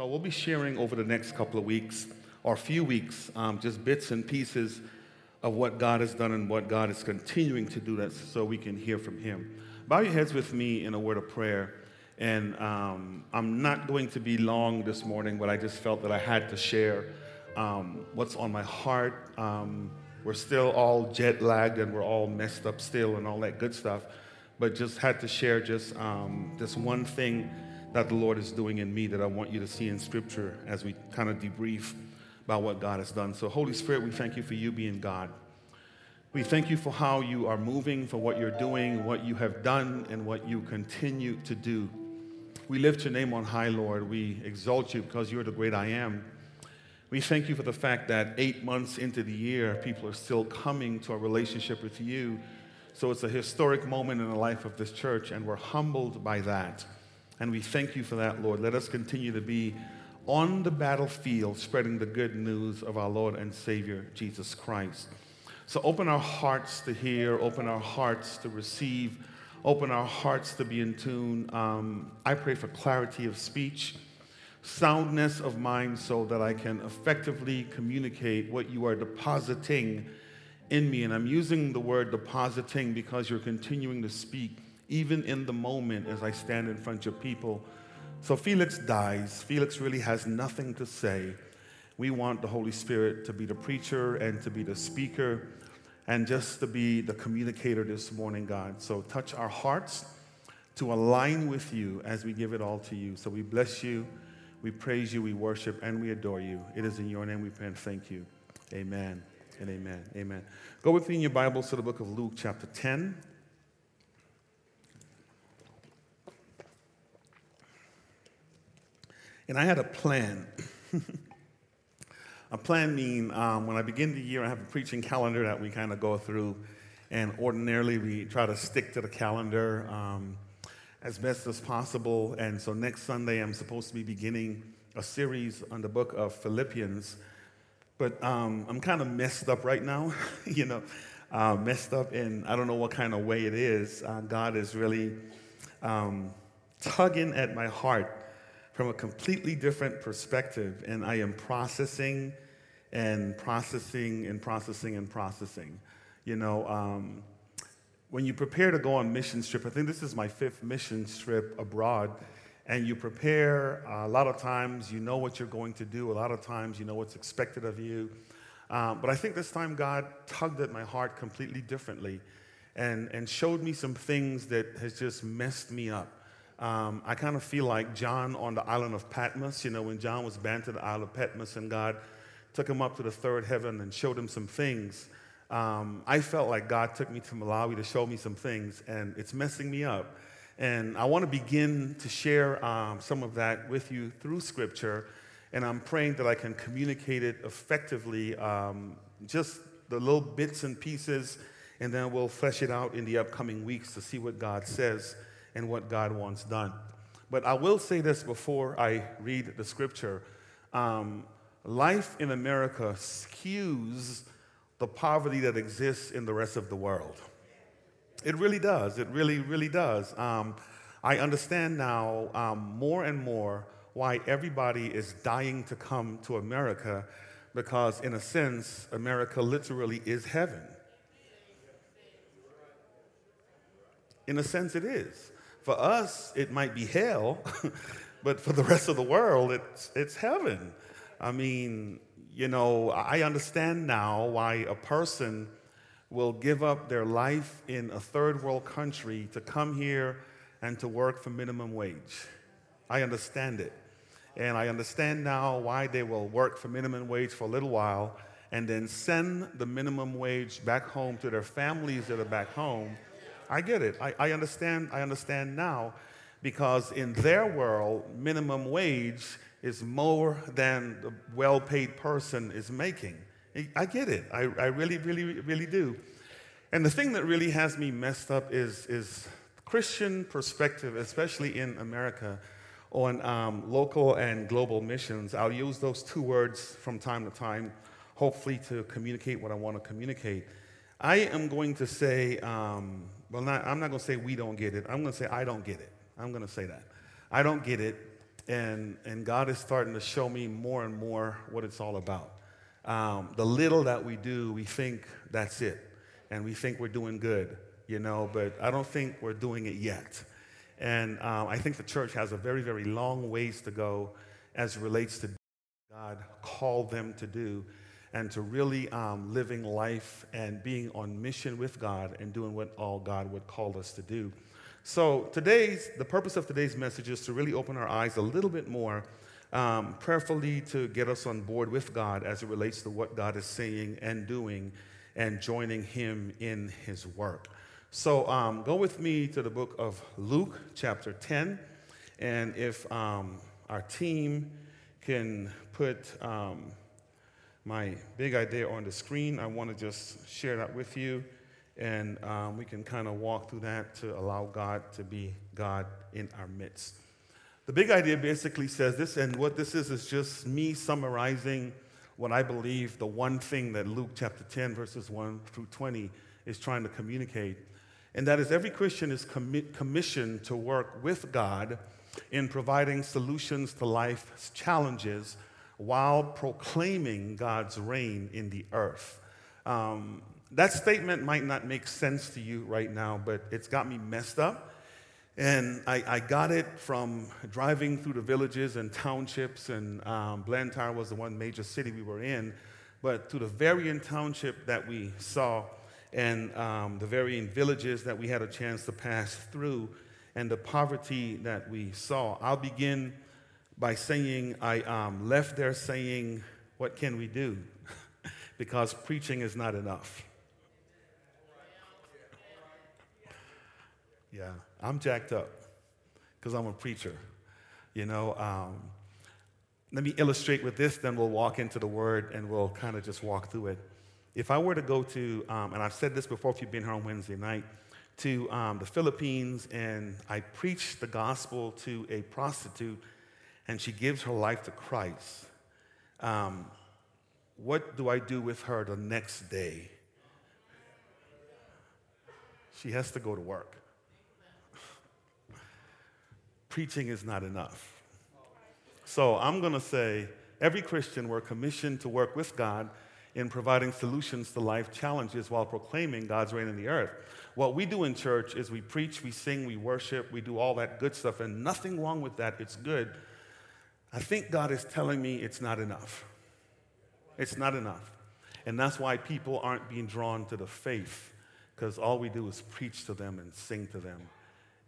So we'll be sharing over the next couple of weeks or few weeks um, just bits and pieces of what God has done and what God is continuing to do that so we can hear from Him. Bow your heads with me in a word of prayer. And um, I'm not going to be long this morning, but I just felt that I had to share um, what's on my heart. Um, we're still all jet lagged and we're all messed up still and all that good stuff. But just had to share just um, this one thing that the Lord is doing in me that I want you to see in Scripture as we kind of debrief about what God has done. So, Holy Spirit, we thank you for you being God. We thank you for how you are moving, for what you're doing, what you have done, and what you continue to do. We lift your name on high, Lord. We exalt you because you're the great I am. We thank you for the fact that eight months into the year, people are still coming to a relationship with you. So it's a historic moment in the life of this church, and we're humbled by that. And we thank you for that, Lord. Let us continue to be on the battlefield spreading the good news of our Lord and Savior, Jesus Christ. So open our hearts to hear, open our hearts to receive, open our hearts to be in tune. Um, I pray for clarity of speech, soundness of mind, so that I can effectively communicate what you are depositing in me. And I'm using the word depositing because you're continuing to speak even in the moment as I stand in front of people. So Felix dies. Felix really has nothing to say. We want the Holy Spirit to be the preacher and to be the speaker and just to be the communicator this morning, God. So touch our hearts to align with you as we give it all to you. So we bless you, we praise you, we worship, and we adore you. It is in your name we pray and thank you. Amen and amen. Amen. Go with me in your Bibles to the book of Luke, chapter 10. And I had a plan. a plan mean um, when I begin the year, I have a preaching calendar that we kind of go through, and ordinarily we try to stick to the calendar um, as best as possible. And so next Sunday, I'm supposed to be beginning a series on the book of Philippians, but um, I'm kind of messed up right now, you know, uh, messed up in I don't know what kind of way it is. Uh, God is really um, tugging at my heart from a completely different perspective, and I am processing and processing and processing and processing. You know, um, when you prepare to go on mission trip, I think this is my fifth mission trip abroad, and you prepare, uh, a lot of times you know what you're going to do, a lot of times you know what's expected of you. Um, but I think this time God tugged at my heart completely differently and, and showed me some things that has just messed me up. Um, I kind of feel like John on the island of Patmos, you know, when John was banned to the island of Patmos and God took him up to the third heaven and showed him some things. Um, I felt like God took me to Malawi to show me some things, and it's messing me up. And I want to begin to share um, some of that with you through Scripture, and I'm praying that I can communicate it effectively, um, just the little bits and pieces, and then we'll flesh it out in the upcoming weeks to see what God says and what God wants done. But I will say this before I read the scripture. Um, life in America skews the poverty that exists in the rest of the world. It really does. It really, really does. Um, I understand now um, more and more why everybody is dying to come to America because, in a sense, America literally is heaven. In a sense, it is. For us, it might be hell, but for the rest of the world, it's, it's heaven. I mean, you know, I understand now why a person will give up their life in a third world country to come here and to work for minimum wage. I understand it. And I understand now why they will work for minimum wage for a little while and then send the minimum wage back home to their families that are back home I get it. I, I understand. I understand now because in their world, minimum wage is more than the well paid person is making. I get it. I, I really, really, really do. And the thing that really has me messed up is, is Christian perspective, especially in America, on um, local and global missions. I'll use those two words from time to time, hopefully to communicate what I want to communicate. I am going to say um, well, not, I'm not going to say we don't get it. I'm going to say I don't get it. I'm going to say that. I don't get it. and, and God is starting to show me more and more what it's all about. Um, the little that we do, we think that's it, and we think we're doing good, you know, but I don't think we're doing it yet. And um, I think the church has a very, very long ways to go as it relates to God called them to do and to really um, living life and being on mission with God and doing what all God would call us to do. So today's the purpose of today's message is to really open our eyes a little bit more, um, prayerfully to get us on board with God as it relates to what God is saying and doing, and joining Him in His work. So um, go with me to the book of Luke, chapter 10, and if um, our team can put um, my big idea on the screen, I want to just share that with you and um, we can kind of walk through that to allow God to be God in our midst. The big idea basically says this, and what this is is just me summarizing what I believe the one thing that Luke chapter 10, verses 1 through 20 is trying to communicate. And that is every Christian is commi- commissioned to work with God in providing solutions to life's challenges while proclaiming God's reign in the earth. Um, that statement might not make sense to you right now, but it's got me messed up. And I, I got it from driving through the villages and townships, and um, Blantyre was the one major city we were in. But to the varying township that we saw, and um, the varying villages that we had a chance to pass through, and the poverty that we saw, I'll begin by saying I um, left there saying, What can we do? because preaching is not enough. Yeah, I'm jacked up because I'm a preacher. You know, um, let me illustrate with this, then we'll walk into the word and we'll kind of just walk through it. If I were to go to, um, and I've said this before if you've been here on Wednesday night, to um, the Philippines and I preach the gospel to a prostitute and she gives her life to Christ, um, what do I do with her the next day? She has to go to work preaching is not enough. So I'm going to say every Christian, we're commissioned to work with God in providing solutions to life challenges while proclaiming God's reign in the earth. What we do in church is we preach, we sing, we worship, we do all that good stuff, and nothing wrong with that. It's good. I think God is telling me it's not enough. It's not enough. And that's why people aren't being drawn to the faith, because all we do is preach to them and sing to them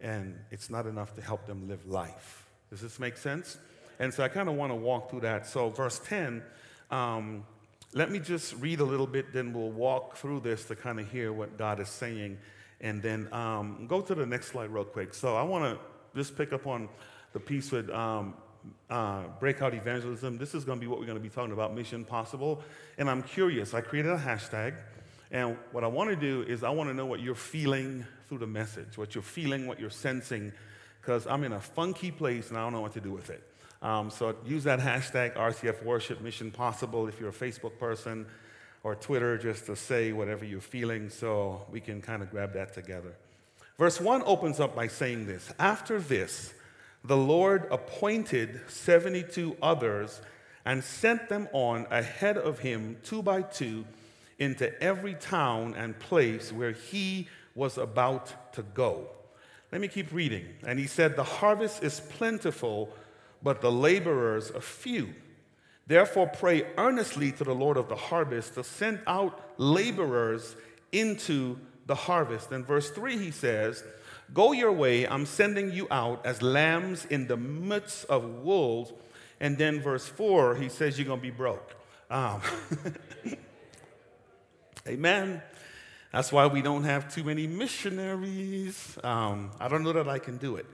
and it's not enough to help them live life. Does this make sense? And so I kind of want to walk through that. So, verse 10, um, let me just read a little bit, then we'll walk through this to kind of hear what God is saying. And then um, go to the next slide, real quick. So, I want to just pick up on the piece with um, uh, breakout evangelism. This is going to be what we're going to be talking about Mission Possible. And I'm curious, I created a hashtag. And what I want to do is, I want to know what you're feeling through the message, what you're feeling, what you're sensing, because I'm in a funky place and I don't know what to do with it. Um, so use that hashtag RCF Worship Mission Possible if you're a Facebook person or Twitter just to say whatever you're feeling so we can kind of grab that together. Verse 1 opens up by saying this After this, the Lord appointed 72 others and sent them on ahead of him, two by two into every town and place where he was about to go. Let me keep reading. And he said, The harvest is plentiful, but the laborers are few. Therefore, pray earnestly to the Lord of the harvest to send out laborers into the harvest. In verse 3, he says, Go your way, I'm sending you out as lambs in the midst of wolves. And then verse 4, he says, You're going to be broke. Um, Amen. That's why we don't have too many missionaries. Um, I don't know that I can do it.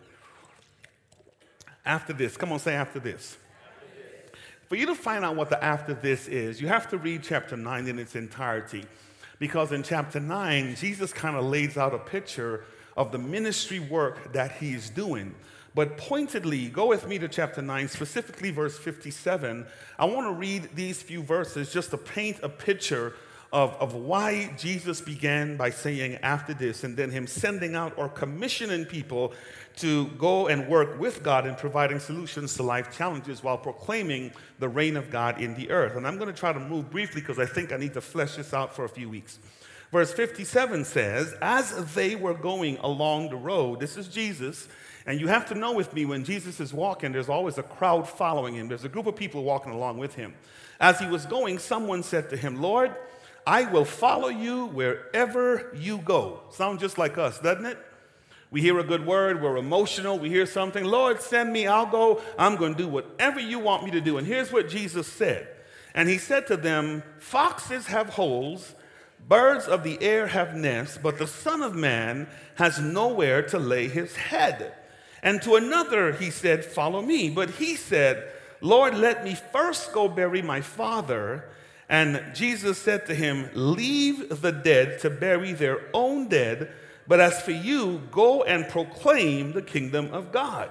After this, come on, say after this. For you to find out what the after this is, you have to read chapter 9 in its entirety. Because in chapter 9, Jesus kind of lays out a picture of the ministry work that he is doing. But pointedly, go with me to chapter 9, specifically verse 57. I want to read these few verses just to paint a picture of, of why Jesus began by saying after this, and then him sending out or commissioning people to go and work with God in providing solutions to life challenges while proclaiming the reign of God in the earth. And I'm going to try to move briefly because I think I need to flesh this out for a few weeks. Verse 57 says, As they were going along the road, this is Jesus, and you have to know with me when Jesus is walking, there's always a crowd following him. There's a group of people walking along with him. As he was going, someone said to him, Lord, I will follow you wherever you go. Sounds just like us, doesn't it? We hear a good word, we're emotional, we hear something, Lord, send me, I'll go, I'm going to do whatever you want me to do. And here's what Jesus said. And he said to them, Foxes have holes, birds of the air have nests, but the Son of Man has nowhere to lay his head. And to another he said, Follow me. But he said, Lord, let me first go bury my father. And Jesus said to him, Leave the dead to bury their own dead, but as for you, go and proclaim the kingdom of God.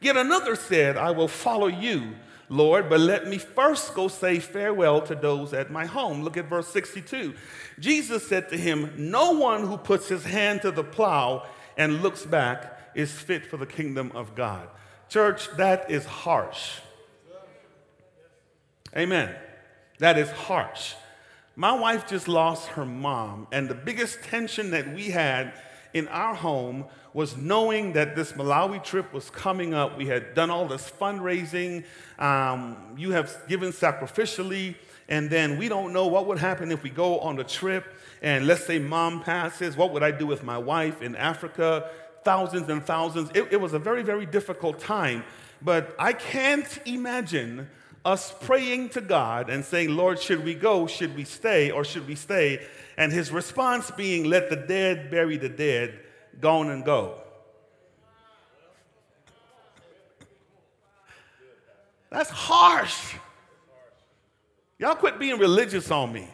Yet another said, I will follow you, Lord, but let me first go say farewell to those at my home. Look at verse 62. Jesus said to him, No one who puts his hand to the plow and looks back is fit for the kingdom of God. Church, that is harsh. Amen. That is harsh. My wife just lost her mom, and the biggest tension that we had in our home was knowing that this Malawi trip was coming up. We had done all this fundraising, um, you have given sacrificially, and then we don't know what would happen if we go on the trip and let's say mom passes. What would I do with my wife in Africa? Thousands and thousands. It, it was a very, very difficult time, but I can't imagine us praying to God and saying, Lord, should we go? Should we stay? Or should we stay? And his response being, Let the dead bury the dead, gone and go. That's harsh. Y'all quit being religious on me.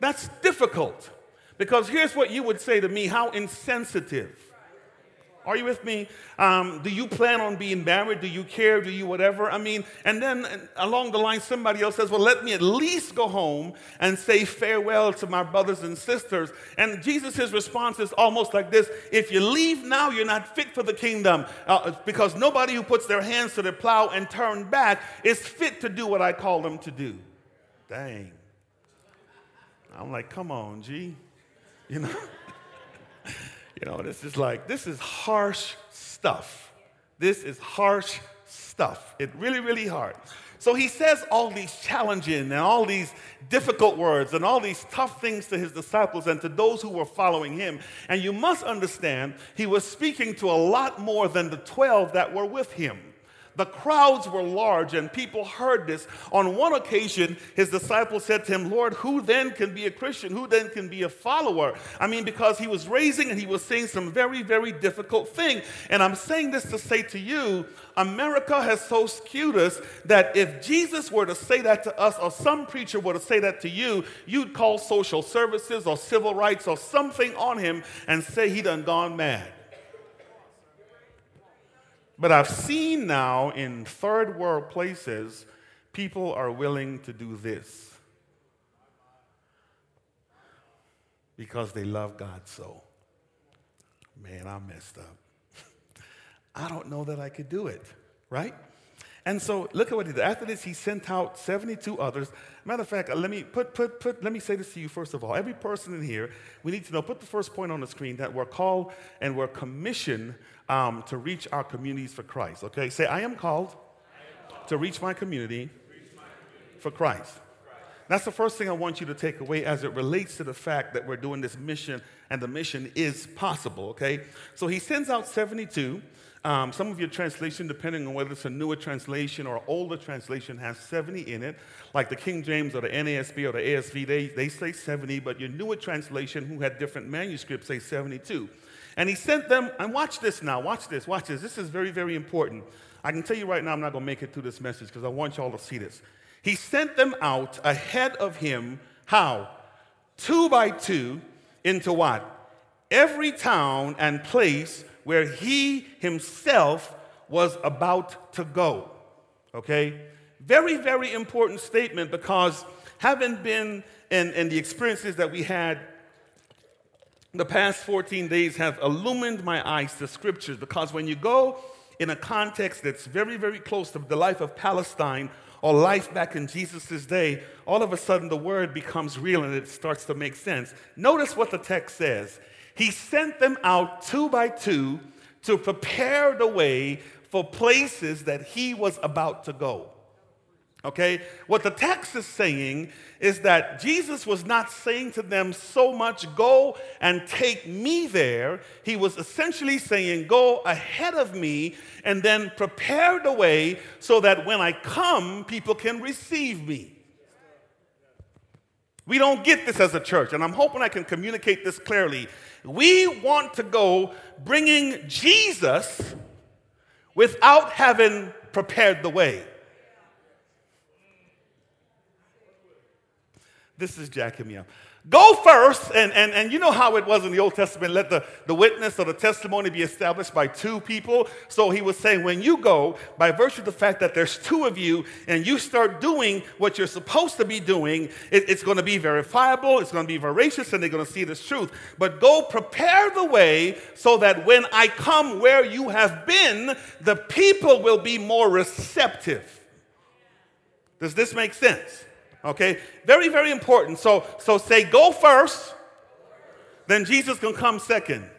That's difficult. Because here's what you would say to me how insensitive. Are you with me? Um, do you plan on being married? Do you care? Do you whatever? I mean, and then along the line, somebody else says, Well, let me at least go home and say farewell to my brothers and sisters. And Jesus' response is almost like this If you leave now, you're not fit for the kingdom uh, because nobody who puts their hands to the plow and turn back is fit to do what I call them to do. Dang. I'm like, Come on, G. You know? You know, this is like, this is harsh stuff. This is harsh stuff. It really, really hard. So he says all these challenging and all these difficult words and all these tough things to his disciples and to those who were following him. And you must understand, he was speaking to a lot more than the 12 that were with him. The crowds were large, and people heard this. On one occasion, his disciples said to him, Lord, who then can be a Christian? Who then can be a follower? I mean, because he was raising and he was saying some very, very difficult thing. And I'm saying this to say to you, America has so skewed us that if Jesus were to say that to us, or some preacher were to say that to you, you'd call social services or civil rights or something on him and say he done gone mad. But I've seen now in third world places, people are willing to do this because they love God so. Man, I messed up. I don't know that I could do it, right? And so look at what he did. After this, he sent out 72 others. Matter of fact, let me put, put, put, let me say this to you first of all. Every person in here, we need to know, put the first point on the screen that we're called and we're commissioned um, to reach our communities for Christ. Okay? Say, I am called, I am called to reach my community, reach my community for Christ. Christ. That's the first thing I want you to take away as it relates to the fact that we're doing this mission and the mission is possible, okay? So he sends out 72. Um, some of your translation, depending on whether it's a newer translation or older translation, has 70 in it. Like the King James or the NASB or the ASV, they, they say 70, but your newer translation, who had different manuscripts, say 72. And he sent them, and watch this now, watch this, watch this. This is very, very important. I can tell you right now, I'm not going to make it through this message because I want y'all to see this. He sent them out ahead of him, how? Two by two, into what? Every town and place where he himself was about to go. Okay? Very, very important statement because having been in, in the experiences that we had the past 14 days have illumined my eyes to scriptures because when you go in a context that's very, very close to the life of Palestine or life back in Jesus' day, all of a sudden the word becomes real and it starts to make sense. Notice what the text says. He sent them out two by two to prepare the way for places that he was about to go. Okay? What the text is saying is that Jesus was not saying to them so much, go and take me there. He was essentially saying, go ahead of me and then prepare the way so that when I come, people can receive me. We don't get this as a church, and I'm hoping I can communicate this clearly. We want to go bringing Jesus without having prepared the way. This is jacking me up. Go first, and, and, and you know how it was in the Old Testament let the, the witness or the testimony be established by two people. So he was saying, when you go, by virtue of the fact that there's two of you, and you start doing what you're supposed to be doing, it, it's going to be verifiable, it's going to be veracious, and they're going to see this truth. But go prepare the way so that when I come where you have been, the people will be more receptive. Does this make sense? Okay? Very, very important. So, so say go first, then Jesus can come second.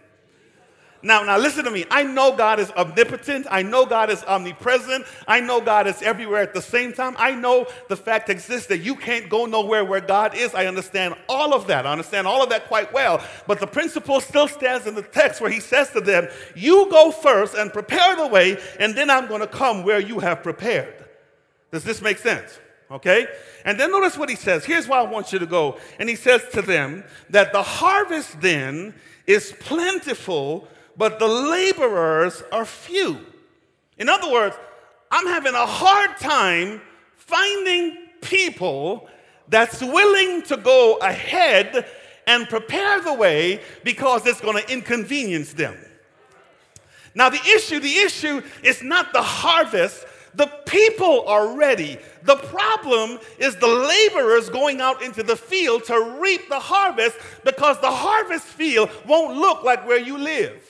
Now, now listen to me. I know God is omnipotent. I know God is omnipresent. I know God is everywhere at the same time. I know the fact exists that you can't go nowhere where God is. I understand all of that. I understand all of that quite well. But the principle still stands in the text where he says to them, You go first and prepare the way, and then I'm going to come where you have prepared. Does this make sense? Okay? And then notice what he says. Here's why I want you to go. And he says to them that the harvest then is plentiful, but the laborers are few. In other words, I'm having a hard time finding people that's willing to go ahead and prepare the way because it's going to inconvenience them. Now, the issue, the issue is not the harvest, the people are ready. The problem is the laborers going out into the field to reap the harvest because the harvest field won't look like where you live.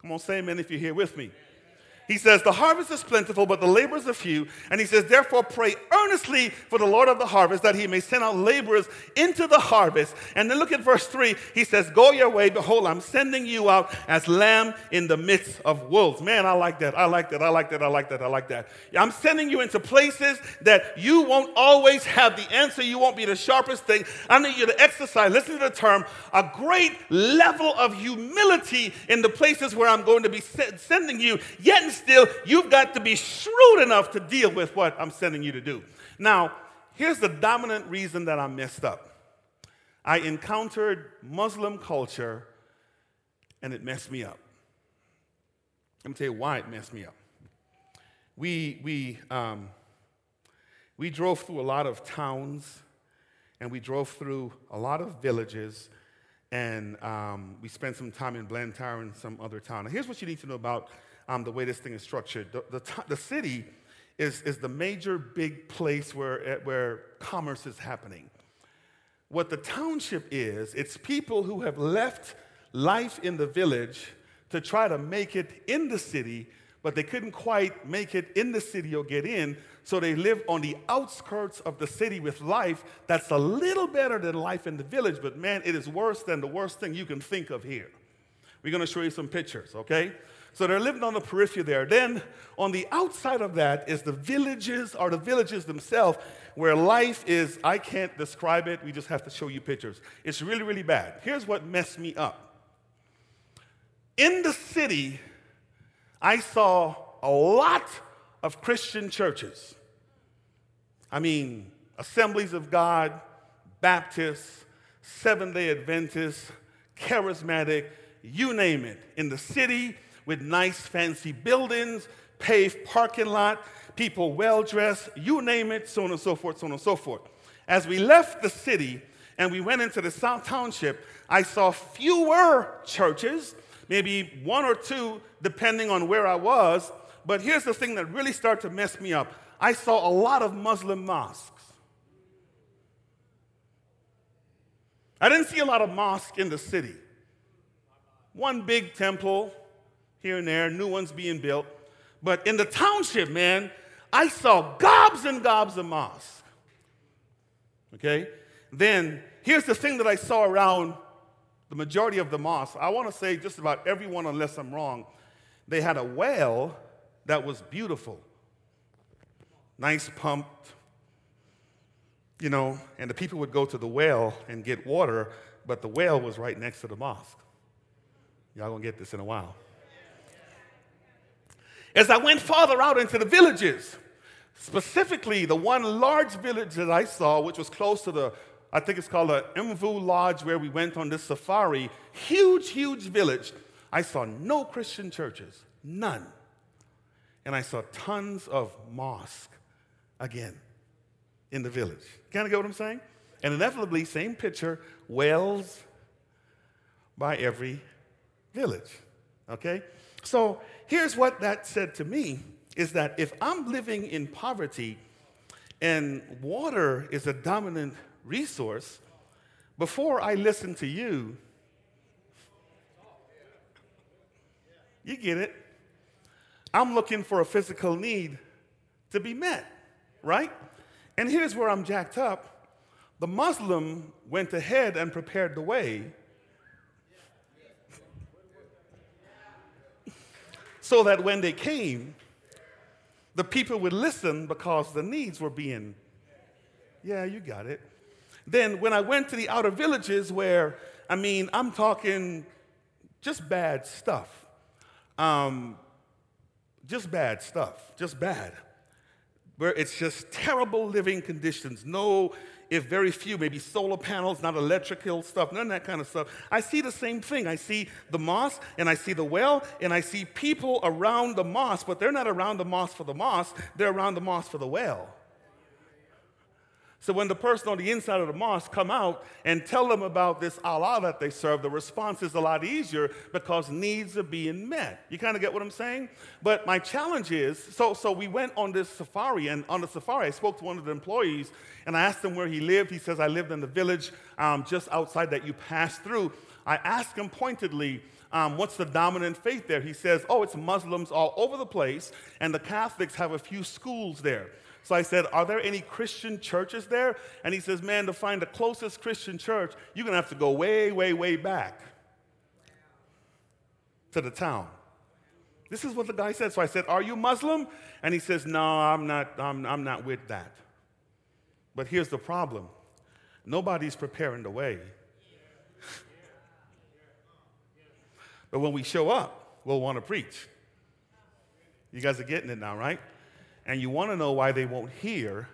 Come on, say amen if you're here with me. He says, The harvest is plentiful, but the laborers are few. And he says, Therefore, pray earnestly for the Lord of the harvest that he may send out laborers into the harvest. And then look at verse 3. He says, Go your way. Behold, I'm sending you out as lamb in the midst of wolves. Man, I like that. I like that. I like that. I like that. I like that. I'm sending you into places that you won't always have the answer. You won't be the sharpest thing. I need you to exercise, listen to the term, a great level of humility in the places where I'm going to be sending you. Yet, still, you've got to be shrewd enough to deal with what I'm sending you to do. Now, here's the dominant reason that I messed up I encountered Muslim culture and it messed me up. Let me tell you why it messed me up. We, we, um, we drove through a lot of towns and we drove through a lot of villages and um, we spent some time in Blantyre and some other town. Now, here's what you need to know about um, the way this thing is structured. The, the, the city is, is the major big place where, eh, where commerce is happening. What the township is, it's people who have left life in the village to try to make it in the city, but they couldn't quite make it in the city or get in, so they live on the outskirts of the city with life that's a little better than life in the village, but man, it is worse than the worst thing you can think of here. We're gonna show you some pictures, okay? So they're living on the periphery there. Then on the outside of that is the villages or the villages themselves where life is, I can't describe it. We just have to show you pictures. It's really, really bad. Here's what messed me up. In the city, I saw a lot of Christian churches. I mean, Assemblies of God, Baptists, Seventh day Adventists, Charismatic, you name it. In the city, with nice fancy buildings, paved parking lot, people well dressed, you name it, so on and so forth, so on and so forth. As we left the city and we went into the South Township, I saw fewer churches, maybe one or two, depending on where I was, But here's the thing that really started to mess me up I saw a lot of Muslim mosques. I didn't see a lot of mosques in the city. One big temple here and there, new ones being built. But in the township, man, I saw gobs and gobs of mosques. Okay? Then here's the thing that I saw around the majority of the mosques. I want to say just about everyone, unless I'm wrong, they had a well that was beautiful, nice pumped, you know, and the people would go to the well and get water, but the well was right next to the mosque. Y'all gonna get this in a while. As I went farther out into the villages, specifically the one large village that I saw, which was close to the, I think it's called the Mvuu Lodge, where we went on this safari, huge, huge village, I saw no Christian churches, none. And I saw tons of mosque again in the village. Kind of get what I'm saying? And inevitably, same picture, wells by every village. Okay? So here's what that said to me is that if I'm living in poverty and water is a dominant resource, before I listen to you, you get it. I'm looking for a physical need to be met, right? And here's where I'm jacked up. The Muslim went ahead and prepared the way so that when they came, the people would listen because the needs were being, yeah, you got it. Then when I went to the outer villages where, I mean, I'm talking just bad stuff. Um, just bad stuff, just bad where it's just terrible living conditions. No, if very few, maybe solar panels, not electrical stuff, none of that kind of stuff. I see the same thing. I see the mosque and I see the well and I see people around the mosque, but they're not around the mosque for the mosque, they're around the mosque for the well. So when the person on the inside of the mosque come out and tell them about this Allah that they serve, the response is a lot easier because needs are being met. You kind of get what I'm saying? But my challenge is, so, so we went on this safari, and on the safari, I spoke to one of the employees, and I asked him where he lived. He says, I lived in the village um, just outside that you passed through. I asked him pointedly, um, what's the dominant faith there? He says, oh, it's Muslims all over the place, and the Catholics have a few schools there. So I said, Are there any Christian churches there? And he says, Man, to find the closest Christian church, you're going to have to go way, way, way back to the town. This is what the guy said. So I said, Are you Muslim? And he says, No, I'm not, I'm, I'm not with that. But here's the problem nobody's preparing the way. but when we show up, we'll want to preach. You guys are getting it now, right? And you want to know why they won't hear?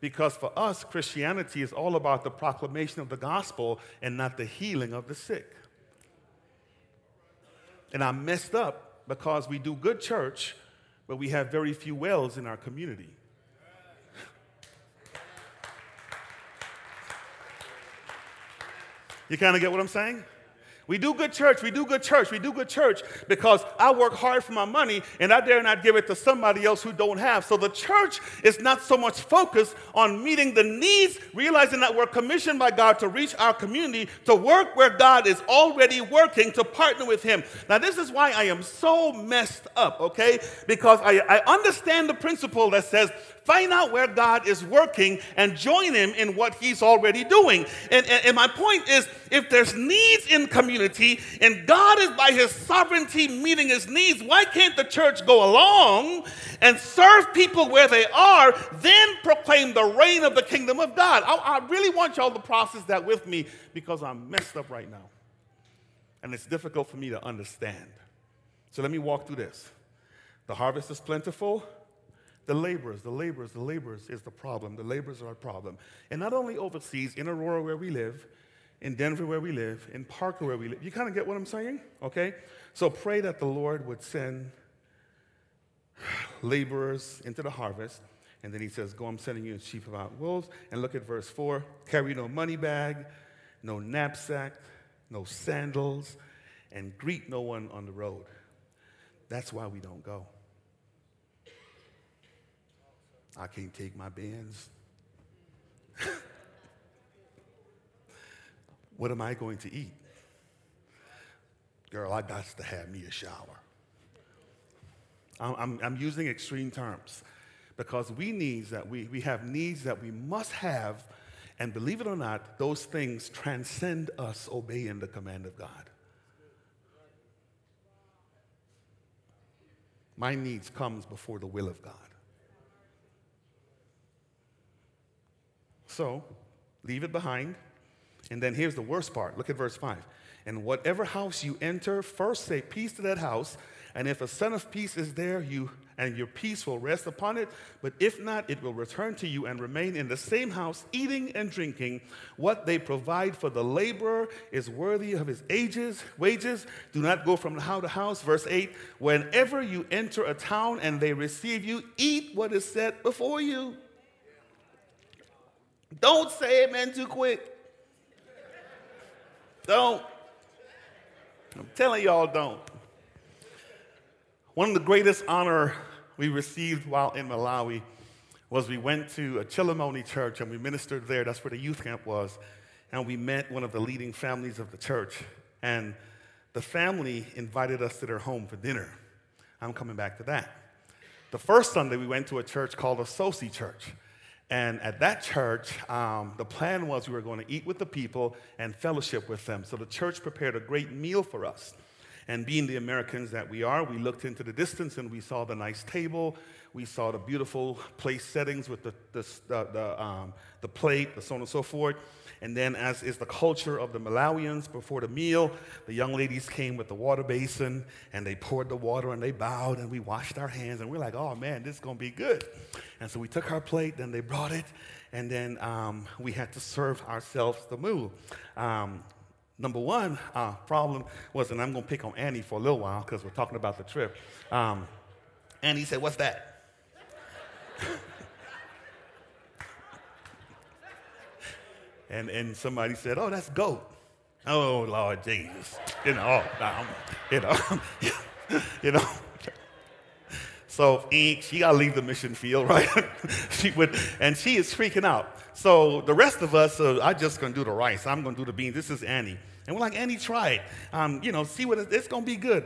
Because for us, Christianity is all about the proclamation of the gospel and not the healing of the sick. And I'm messed up because we do good church, but we have very few wells in our community. You kind of get what I'm saying? We do good church, we do good church, we do good church because I work hard for my money and I dare not give it to somebody else who don't have. So the church is not so much focused on meeting the needs, realizing that we're commissioned by God to reach our community, to work where God is already working, to partner with Him. Now, this is why I am so messed up, okay? Because I, I understand the principle that says Find out where God is working and join Him in what He's already doing. And, and, and, my point is if there's needs in community and God is by His sovereignty meeting His needs, why can't the church go along and serve people where they are, then proclaim the reign of the kingdom of God? I, I really want y'all to process that with me because I'm messed up right now. And it's difficult for me to understand. So let me walk through this. The harvest is plentiful the laborers, the laborers, the laborers is the problem. The laborers are a problem. And not only overseas, in Aurora where we live, in Denver where we live, in Parker where we live. You kind of get what I'm saying? Okay? So pray that the Lord would send laborers into the harvest. And then he says, Go, I'm sending you a sheep about wolves. And look at verse 4 carry no money bag, no knapsack, no sandals, and greet no one on the road. That's why we don't go. I can't take my bands. what am I going to eat? Girl, I got to have me a shower. I'm, I'm, I'm using extreme terms because we needs that we, we have needs that we must have, and believe it or not, those things transcend us obeying the command of God. My needs comes before the will of God. So, leave it behind. And then here's the worst part. Look at verse 5. And whatever house you enter, first say peace to that house. And if a son of peace is there, you and your peace will rest upon it. But if not, it will return to you and remain in the same house, eating and drinking. What they provide for the laborer is worthy of his ages, wages. Do not go from house to house. Verse 8 Whenever you enter a town and they receive you, eat what is set before you. Don't say amen too quick. Don't. I'm telling y'all, don't. One of the greatest honor we received while in Malawi was we went to a Chilomoni church and we ministered there. That's where the youth camp was. And we met one of the leading families of the church. And the family invited us to their home for dinner. I'm coming back to that. The first Sunday, we went to a church called Associate Church. And at that church, um, the plan was we were going to eat with the people and fellowship with them. So the church prepared a great meal for us. And being the Americans that we are, we looked into the distance and we saw the nice table. We saw the beautiful place settings with the, the, the, the, um, the plate, the so on and so forth. And then, as is the culture of the Malawians, before the meal, the young ladies came with the water basin and they poured the water and they bowed and we washed our hands and we're like, oh man, this is gonna be good. And so we took our plate, then they brought it, and then um, we had to serve ourselves the meal. Um, number one uh, problem was, and I'm gonna pick on Annie for a little while because we're talking about the trip. Um, Annie said, What's that? and, and somebody said, Oh, that's goat. Oh, Lord Jesus. You know, oh, you know, you know. So she got to leave the mission field, right? she would, and she is freaking out. So the rest of us, uh, I'm just going to do the rice. I'm going to do the beans. This is Annie. And we're like, Annie, try it. Um, you know, see what it, it's going to be good.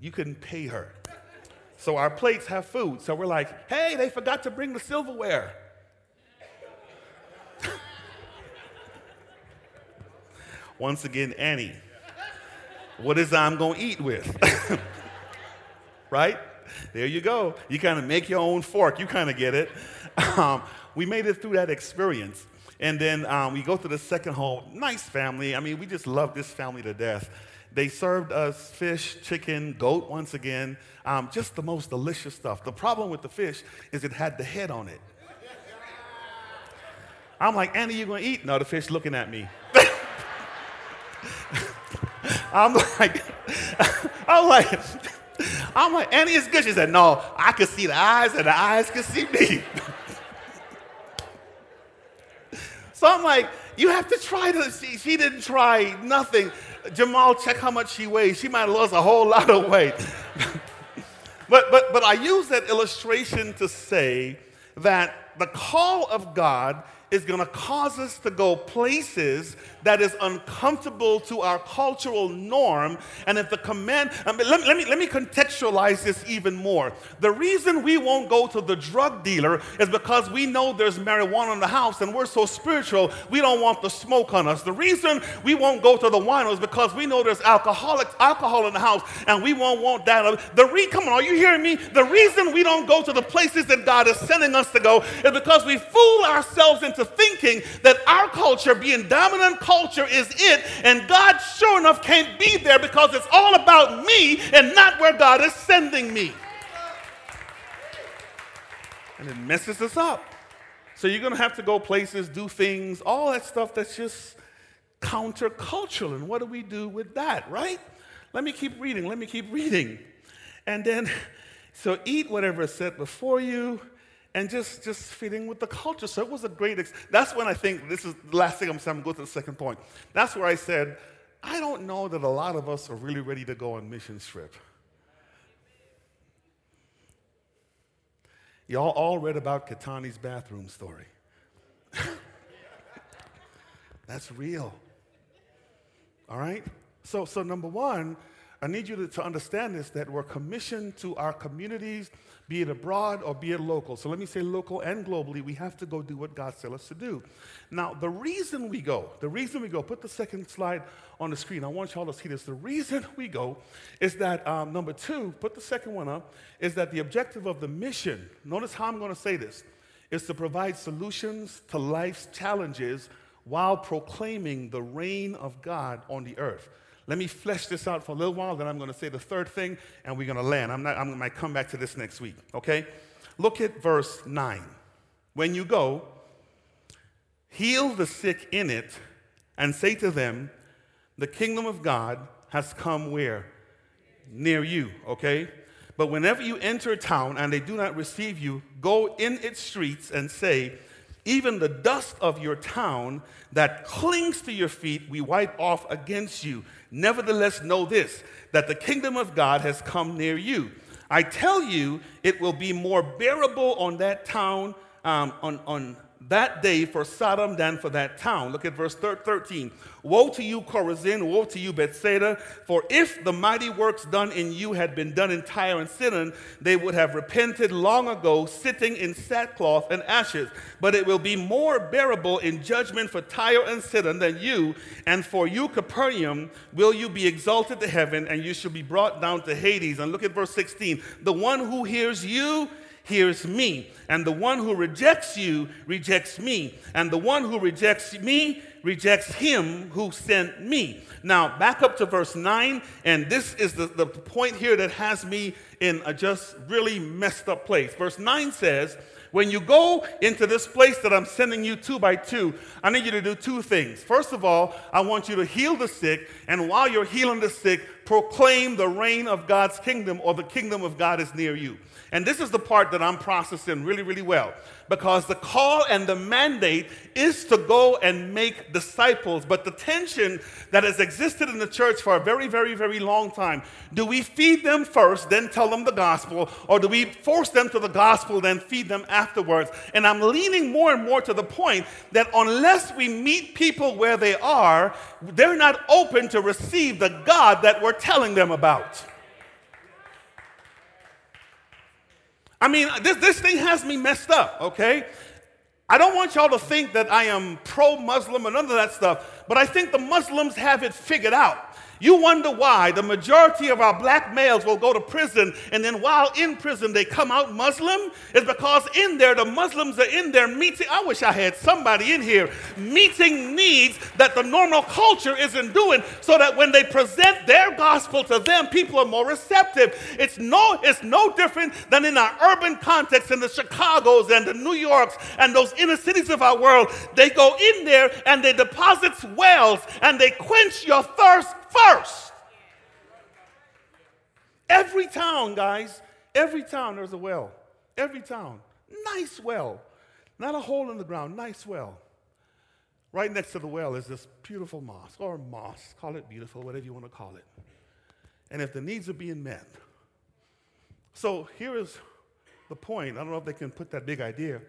You couldn't pay her. So our plates have food. So we're like, hey, they forgot to bring the silverware. Once again, Annie, what is I'm going to eat with? right? There you go. You kind of make your own fork. You kind of get it. Um, we made it through that experience. And then um, we go to the second home. Nice family. I mean, we just love this family to death. They served us fish, chicken, goat once again, um, just the most delicious stuff. The problem with the fish is it had the head on it. I'm like, Annie, you gonna eat? No, the fish looking at me. I'm like, I'm like, I'm like, Annie is good. She said, No, I could see the eyes, and the eyes could see me. so I'm like, You have to try to see. She didn't try nothing. Jamal, check how much she weighs. She might have lost a whole lot of weight. but, but, but I use that illustration to say that the call of God is going to cause us to go places that is uncomfortable to our cultural norm. And if the command, I mean, let, me, let, me, let me contextualize this even more. The reason we won't go to the drug dealer is because we know there's marijuana in the house and we're so spiritual, we don't want the smoke on us. The reason we won't go to the wino is because we know there's alcoholic, alcohol in the house and we won't want that. The re, come on, are you hearing me? The reason we don't go to the places that God is sending us to go is because we fool ourselves into thinking that our culture, being dominant culture, is it, and God sure enough can't be there because it's all about me and not where God is sending me. And it messes us up. So you're going to have to go places, do things, all that stuff that's just countercultural. And what do we do with that, right? Let me keep reading. Let me keep reading. And then, so eat whatever is set before you and just, just fitting with the culture. So it was a great, ex- that's when I think, this is the last thing I'm saying, I'm going to go to the second point. That's where I said, I don't know that a lot of us are really ready to go on mission trip. Y'all all read about Katani's bathroom story. That's real. All right? So, so number one, I need you to, to understand this that we're commissioned to our communities, be it abroad or be it local. So let me say local and globally, we have to go do what God tells us to do. Now, the reason we go, the reason we go, put the second slide on the screen. I want y'all to see this. The reason we go is that, um, number two, put the second one up, is that the objective of the mission, notice how I'm going to say this, is to provide solutions to life's challenges while proclaiming the reign of God on the earth. Let me flesh this out for a little while, then I'm going to say the third thing, and we're going to land. I'm, not, I'm to come back to this next week, okay? Look at verse 9. When you go, heal the sick in it, and say to them, The kingdom of God has come where? Near you, okay? But whenever you enter a town and they do not receive you, go in its streets and say, even the dust of your town that clings to your feet, we wipe off against you. Nevertheless, know this that the kingdom of God has come near you. I tell you, it will be more bearable on that town, um, on, on that day for Sodom than for that town. Look at verse 13. Woe to you, Chorazin! Woe to you, Bethsaida! For if the mighty works done in you had been done in Tyre and Sidon, they would have repented long ago, sitting in sackcloth and ashes. But it will be more bearable in judgment for Tyre and Sidon than you. And for you, Capernaum, will you be exalted to heaven, and you shall be brought down to Hades. And look at verse 16. The one who hears you hears me. And the one who rejects you rejects me. And the one who rejects me rejects him who sent me. Now, back up to verse 9, and this is the, the point here that has me in a just really messed up place. Verse 9 says, when you go into this place that I'm sending you two by two, I need you to do two things. First of all, I want you to heal the sick, and while you're healing the sick, proclaim the reign of God's kingdom or the kingdom of God is near you. And this is the part that I'm processing really, really well because the call and the mandate is to go and make disciples. But the tension that has existed in the church for a very, very, very long time do we feed them first, then tell them the gospel, or do we force them to the gospel, then feed them afterwards? And I'm leaning more and more to the point that unless we meet people where they are, they're not open to receive the God that we're telling them about. I mean, this, this thing has me messed up, okay? I don't want y'all to think that I am pro Muslim or none of that stuff, but I think the Muslims have it figured out. You wonder why the majority of our black males will go to prison and then while in prison they come out Muslim? It's because in there, the Muslims are in there meeting. I wish I had somebody in here meeting needs that the normal culture isn't doing so that when they present their gospel to them, people are more receptive. It's no, it's no different than in our urban context in the Chicagos and the New Yorks and those inner cities of our world. They go in there and they deposit wells and they quench your thirst first. Every town, guys, every town there's a well. Every town. Nice well. Not a hole in the ground, nice well. Right next to the well is this beautiful mosque, or mosque, call it beautiful, whatever you want to call it. And if the needs are being met. So here is the point. I don't know if they can put that big idea.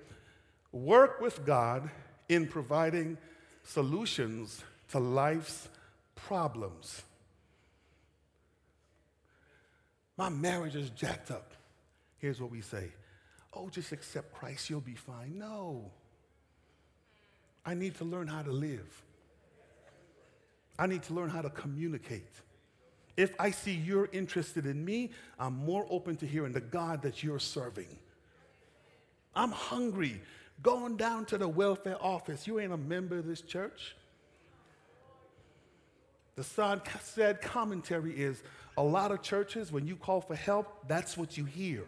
Work with God in providing solutions to life's problems. My marriage is jacked up. Here's what we say Oh, just accept Christ, you'll be fine. No. I need to learn how to live. I need to learn how to communicate. If I see you're interested in me, I'm more open to hearing the God that you're serving. I'm hungry. Going down to the welfare office. You ain't a member of this church. The sad commentary is a lot of churches, when you call for help, that's what you hear.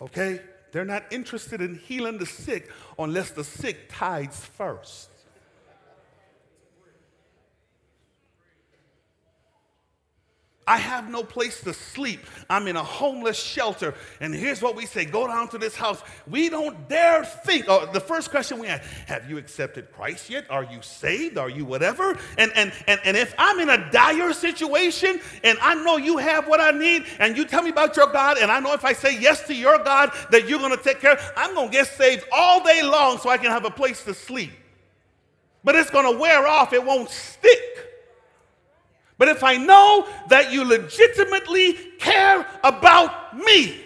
Okay? They're not interested in healing the sick unless the sick tides first. I have no place to sleep. I'm in a homeless shelter. And here's what we say go down to this house. We don't dare think. Oh, the first question we ask Have you accepted Christ yet? Are you saved? Are you whatever? And, and, and, and if I'm in a dire situation and I know you have what I need and you tell me about your God, and I know if I say yes to your God that you're going to take care, I'm going to get saved all day long so I can have a place to sleep. But it's going to wear off, it won't stick. But if I know that you legitimately care about me,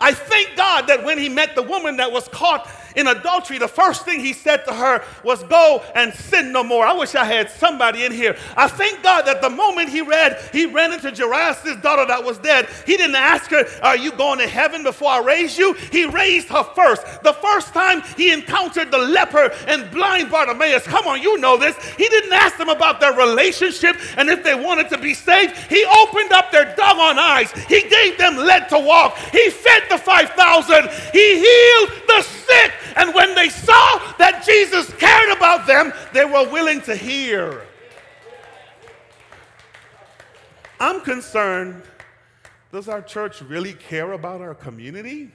I thank God that when he met the woman that was caught in adultery, the first thing he said to her was, Go and sin no more. I wish I had somebody in here. I thank God that the moment he read, he ran into Jairus' daughter that was dead. He didn't ask her, Are you going to heaven before I raise you? He raised her first. The first time he encountered the leper and blind Bartimaeus, come on, you know this. He didn't ask them about their relationship and if they wanted to be saved. He opened up their doggone eyes. He gave them lead to walk. He fed the 5,000. He healed the sick. And when they saw that Jesus cared about them, they were willing to hear. I'm concerned does our church really care about our community?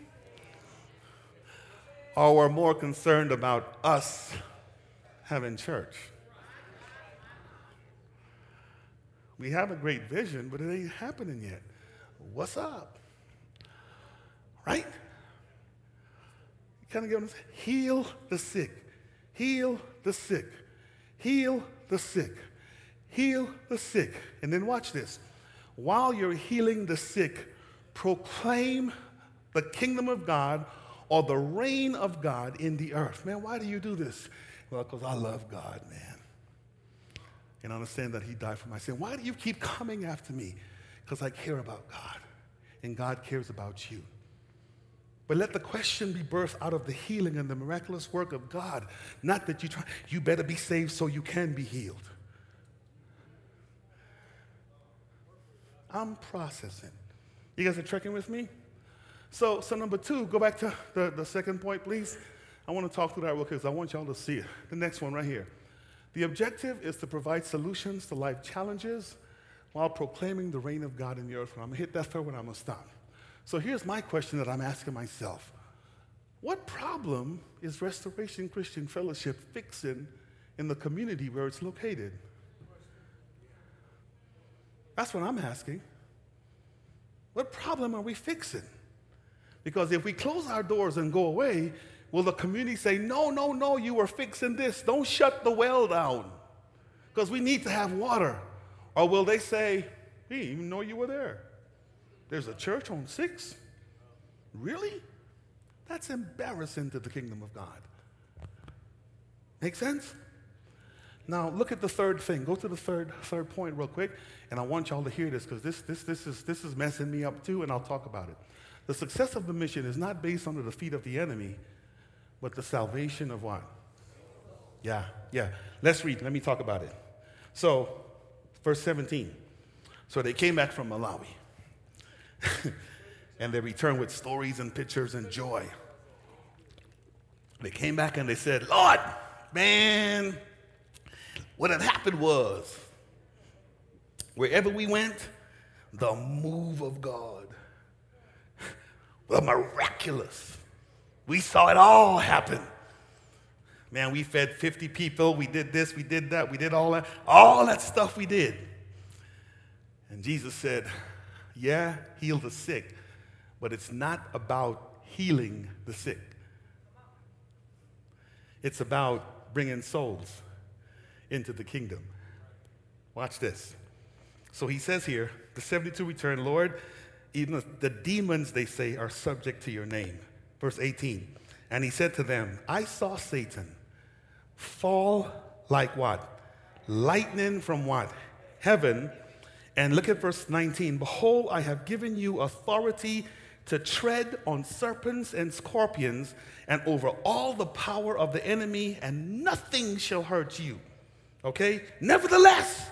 Or we're more concerned about us having church? We have a great vision, but it ain't happening yet. What's up? Right? Kind of give them, heal the sick, heal the sick, heal the sick, heal the sick. And then watch this. While you're healing the sick, proclaim the kingdom of God or the reign of God in the earth. Man, why do you do this? Well, because I love God, man. And I understand that He died for my sin. Why do you keep coming after me? Because I care about God, and God cares about you. But let the question be birthed out of the healing and the miraculous work of God. Not that you try, you better be saved so you can be healed. I'm processing. You guys are trekking with me? So, so number two, go back to the, the second point, please. I want to talk through that real quick because I want y'all to see it. The next one right here. The objective is to provide solutions to life challenges while proclaiming the reign of God in the earth. I'm going to hit that third one, I'm going to stop. So here's my question that I'm asking myself What problem is Restoration Christian Fellowship fixing in the community where it's located? That's what I'm asking. What problem are we fixing? Because if we close our doors and go away, will the community say, No, no, no, you were fixing this. Don't shut the well down because we need to have water? Or will they say, We didn't even know you were there? There's a church on six? Really? That's embarrassing to the kingdom of God. Make sense? Now look at the third thing. Go to the third third point real quick, and I want y'all to hear this because this this this is this is messing me up too, and I'll talk about it. The success of the mission is not based on the defeat of the enemy, but the salvation of what? Yeah, yeah. Let's read. Let me talk about it. So, verse 17. So they came back from Malawi. and they returned with stories and pictures and joy. They came back and they said, Lord, man, what had happened was wherever we went, the move of God, the miraculous. We saw it all happen. Man, we fed 50 people, we did this, we did that, we did all that, all that stuff we did. And Jesus said, yeah, heal the sick, but it's not about healing the sick. It's about bringing souls into the kingdom. Watch this. So he says here, the 72 return, Lord, even the demons, they say, are subject to your name. Verse 18. And he said to them, I saw Satan fall like what? Lightning from what? Heaven and look at verse 19. Behold, I have given you authority to tread on serpents and scorpions and over all the power of the enemy, and nothing shall hurt you. Okay? Nevertheless,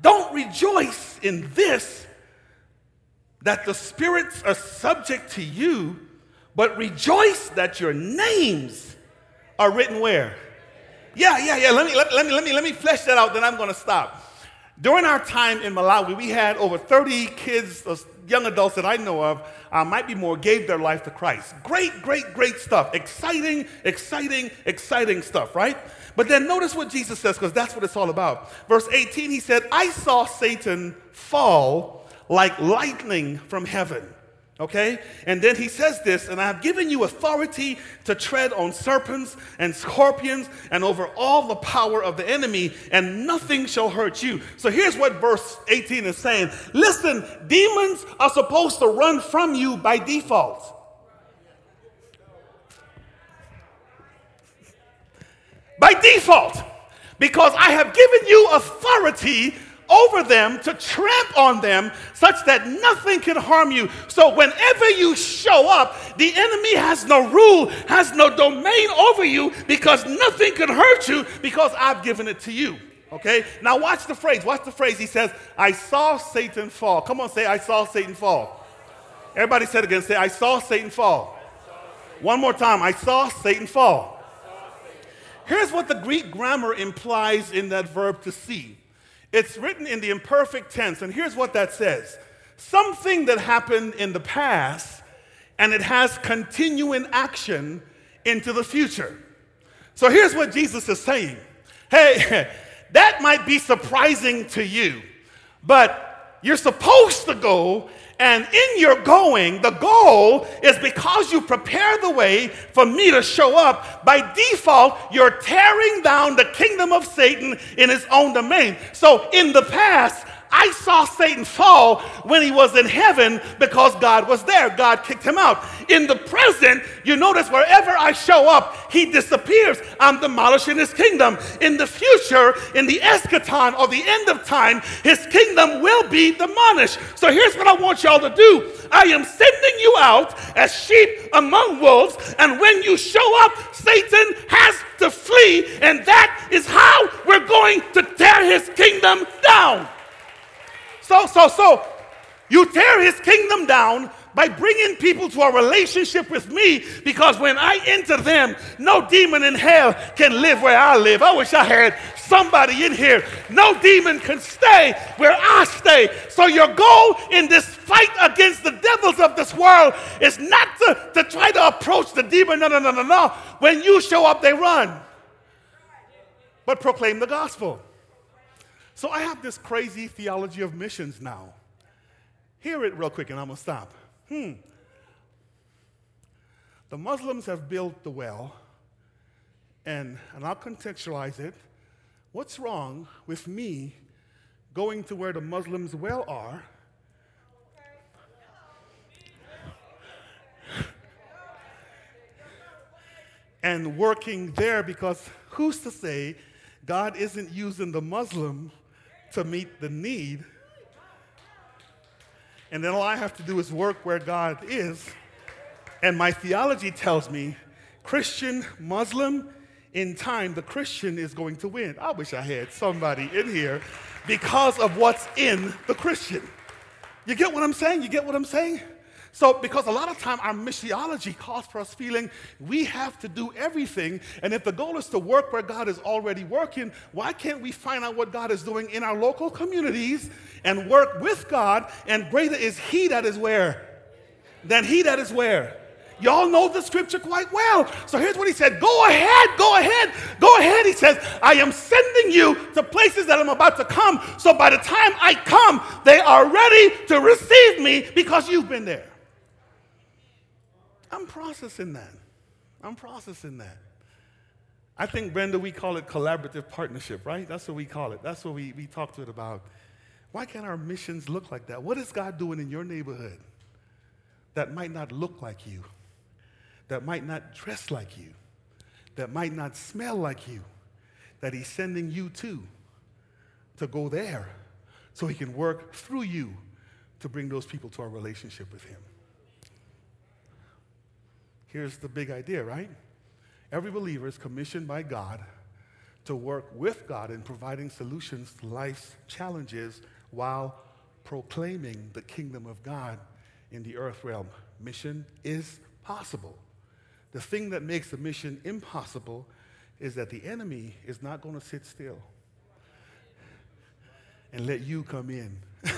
don't rejoice in this that the spirits are subject to you, but rejoice that your names are written where? Yeah, yeah, yeah. Let me let, let me let me let me flesh that out, then I'm gonna stop. During our time in Malawi, we had over 30 kids, young adults that I know of, uh, might be more, gave their life to Christ. Great, great, great stuff. Exciting, exciting, exciting stuff, right? But then notice what Jesus says, because that's what it's all about. Verse 18, he said, I saw Satan fall like lightning from heaven. Okay? And then he says this, and I have given you authority to tread on serpents and scorpions and over all the power of the enemy, and nothing shall hurt you. So here's what verse 18 is saying Listen, demons are supposed to run from you by default. By default, because I have given you authority over them to tramp on them such that nothing can harm you. So whenever you show up, the enemy has no rule, has no domain over you because nothing can hurt you because I've given it to you. Okay? Now watch the phrase. Watch the phrase. He says, I saw Satan fall. Come on, say, I saw Satan fall. Everybody said again, say, I saw Satan fall. One more time, I saw Satan fall. Here's what the Greek grammar implies in that verb to see. It's written in the imperfect tense, and here's what that says something that happened in the past and it has continuing action into the future. So here's what Jesus is saying Hey, that might be surprising to you, but you're supposed to go and in your going, the goal is because you prepare the way for me to show up, by default, you're tearing down the kingdom of Satan in his own domain. So in the past, I saw Satan fall when he was in heaven because God was there. God kicked him out. In the present, you notice wherever I show up, he disappears. I'm demolishing his kingdom. In the future, in the eschaton or the end of time, his kingdom will be demolished. So here's what I want y'all to do I am sending you out as sheep among wolves, and when you show up, Satan has to flee, and that is how we're going to tear his kingdom down. So, so, so, you tear his kingdom down by bringing people to a relationship with me because when I enter them, no demon in hell can live where I live. I wish I had somebody in here. No demon can stay where I stay. So, your goal in this fight against the devils of this world is not to, to try to approach the demon. No, no, no, no, no. When you show up, they run. But proclaim the gospel. So I have this crazy theology of missions now. Hear it real quick and I'm going to stop. Hmm. The Muslims have built the well, and, and I'll contextualize it. What's wrong with me going to where the Muslims' well are? and working there because who's to say God isn't using the Muslim to meet the need. And then all I have to do is work where God is. And my theology tells me Christian, Muslim, in time, the Christian is going to win. I wish I had somebody in here because of what's in the Christian. You get what I'm saying? You get what I'm saying? So, because a lot of time our missiology calls for us feeling we have to do everything, and if the goal is to work where God is already working, why can't we find out what God is doing in our local communities and work with God? And greater is He that is where? Than He that is where? Y'all know the scripture quite well. So here's what he said Go ahead, go ahead, go ahead. He says, I am sending you to places that I'm about to come. So by the time I come, they are ready to receive me because you've been there. I'm processing that. I'm processing that. I think, Brenda, we call it collaborative partnership, right? That's what we call it. That's what we, we talk to it about. Why can't our missions look like that? What is God doing in your neighborhood that might not look like you, that might not dress like you, that might not smell like you, that He's sending you to, to go there so He can work through you to bring those people to our relationship with Him? Here's the big idea, right? Every believer is commissioned by God to work with God in providing solutions to life's challenges while proclaiming the kingdom of God in the earth realm. Mission is possible. The thing that makes the mission impossible is that the enemy is not going to sit still. and let you come in.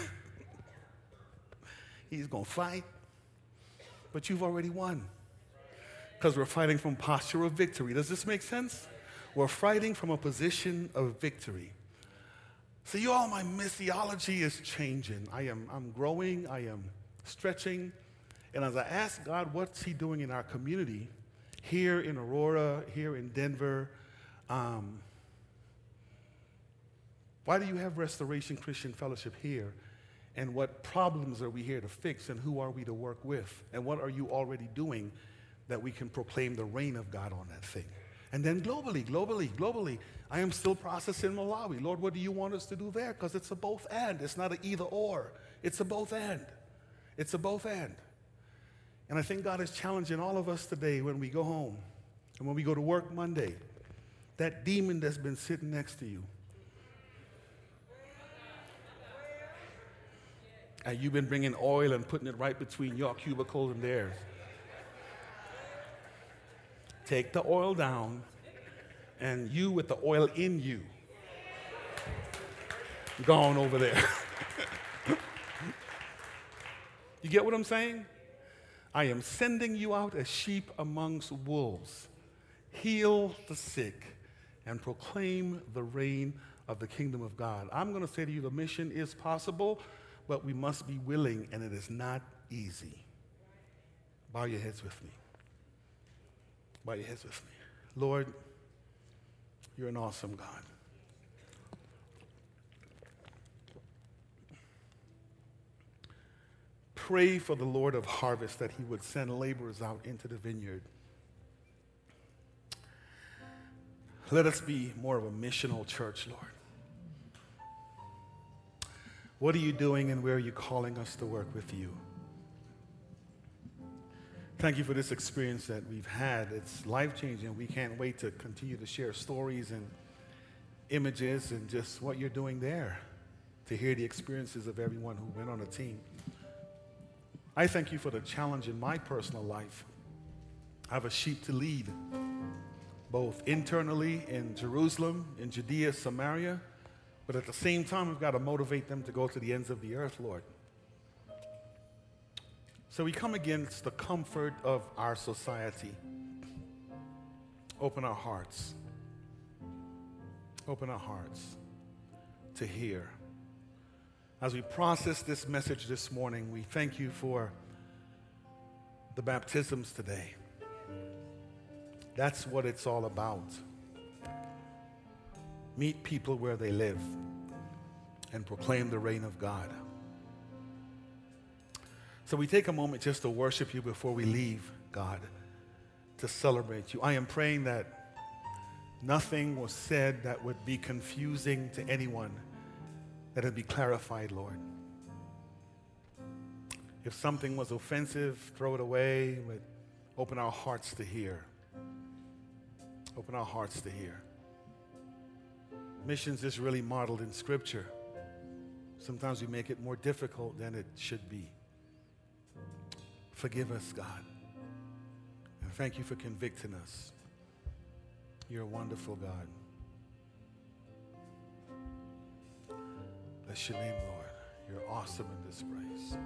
He's going to fight, but you've already won. Because we're fighting from posture of victory. Does this make sense? We're fighting from a position of victory. See, you all my missiology is changing. I am I'm growing, I am stretching. And as I ask God, what's He doing in our community, here in Aurora, here in Denver, um, why do you have Restoration Christian Fellowship here? And what problems are we here to fix? And who are we to work with? And what are you already doing that we can proclaim the reign of God on that thing? And then globally, globally, globally, I am still processing Malawi. Lord, what do you want us to do there? Because it's a both and. It's not an either or. It's a both and. It's a both and. And I think God is challenging all of us today when we go home and when we go to work Monday. That demon that's been sitting next to you. And you've been bringing oil and putting it right between your cubicle and theirs. Take the oil down, and you with the oil in you. Gone over there. you get what I'm saying? I am sending you out as sheep amongst wolves. Heal the sick and proclaim the reign of the kingdom of God. I'm going to say to you the mission is possible, but we must be willing, and it is not easy. Bow your heads with me. Bow your heads with me. Lord, you're an awesome God. Pray for the Lord of harvest that he would send laborers out into the vineyard. Let us be more of a missional church, Lord. What are you doing and where are you calling us to work with you? Thank you for this experience that we've had. It's life changing. We can't wait to continue to share stories and images and just what you're doing there, to hear the experiences of everyone who went on a team. I thank you for the challenge in my personal life. I have a sheep to lead, both internally in Jerusalem, in Judea, Samaria, but at the same time, we've got to motivate them to go to the ends of the earth, Lord. So we come against the comfort of our society. Open our hearts. Open our hearts to hear. As we process this message this morning, we thank you for the baptisms today. That's what it's all about. Meet people where they live and proclaim the reign of God. So we take a moment just to worship you before we leave, God, to celebrate you. I am praying that nothing was said that would be confusing to anyone, that it be clarified, Lord. If something was offensive, throw it away, but open our hearts to hear. Open our hearts to hear. Missions is really modeled in Scripture. Sometimes we make it more difficult than it should be. Forgive us, God. And thank you for convicting us. You're a wonderful God. Bless your name, Lord. You're awesome in this place.